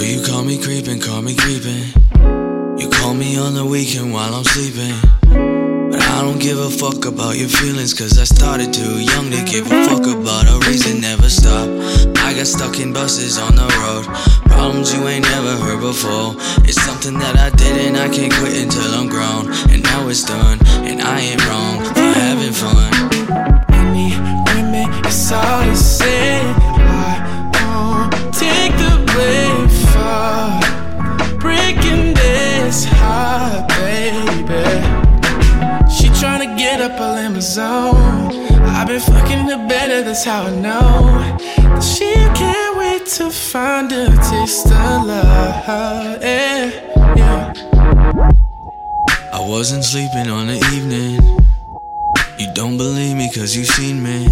Girl, you call me creeping, call me creeping. You call me on the weekend while I'm sleeping. But I don't give a fuck about your feelings, cause I started too young to give a fuck about a reason, never stop. I got stuck in buses on the road, problems you ain't never heard before. It's something that I did and I can't quit until I'm grown. And now it's done, and I ain't wrong for having fun. She tryna get up my zone. I've been fucking her better, that's how I know. She can't wait to find a taste of love. Yeah. I wasn't sleeping on the evening. You don't believe me cause you seen me.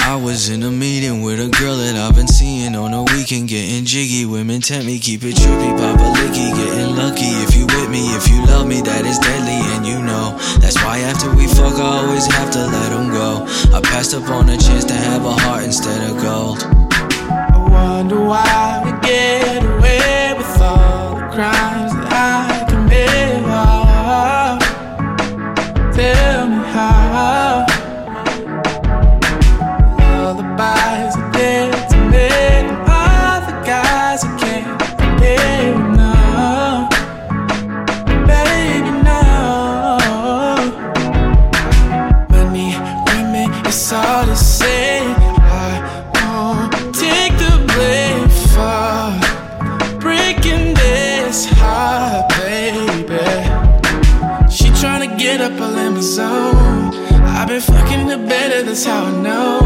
I was in a meeting with a girl that I've been seeing on the weekend, getting jiggy. Women tempt me, keep it trippy, pop a licky, getting lucky. If you with me, if you love me, that is deadly, that's why after we fuck, I always have to let them go. I passed up on a chance to have a heart instead of gold. I wonder why we get away with all the crimes that I commit. Oh, tell me how. It's all the same. I won't take the blame for breaking this heart, baby. She tryna get up all in zone. I've been fucking her better, that's how I know.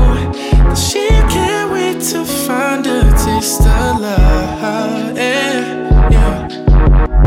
She can't wait to find a taste of love. Yeah.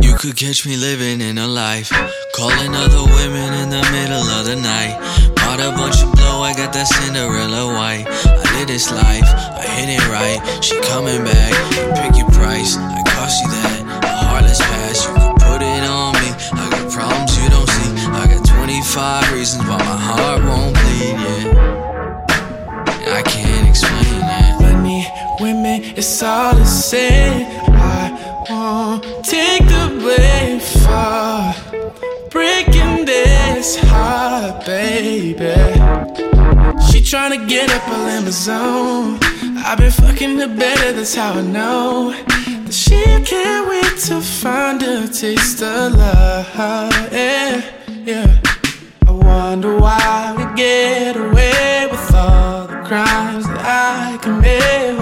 You could catch me living in a life, calling other women in the middle of the night. Bought a bunch of I got that Cinderella white. I live this life, I hit it right. She coming back, you pick your price. I cost you that, a heartless past. You could put it on me. I got problems you don't see. I got 25 reasons why my heart won't bleed, yeah. I can't explain it. Money, women, it's all the same. I won't take the blame for breaking this heart, baby. She tryna get up my zone. I've been fucking her better, that's how I know. That she can't wait to find a taste of love. Yeah, yeah. I wonder why we get away with all the crimes that I commit.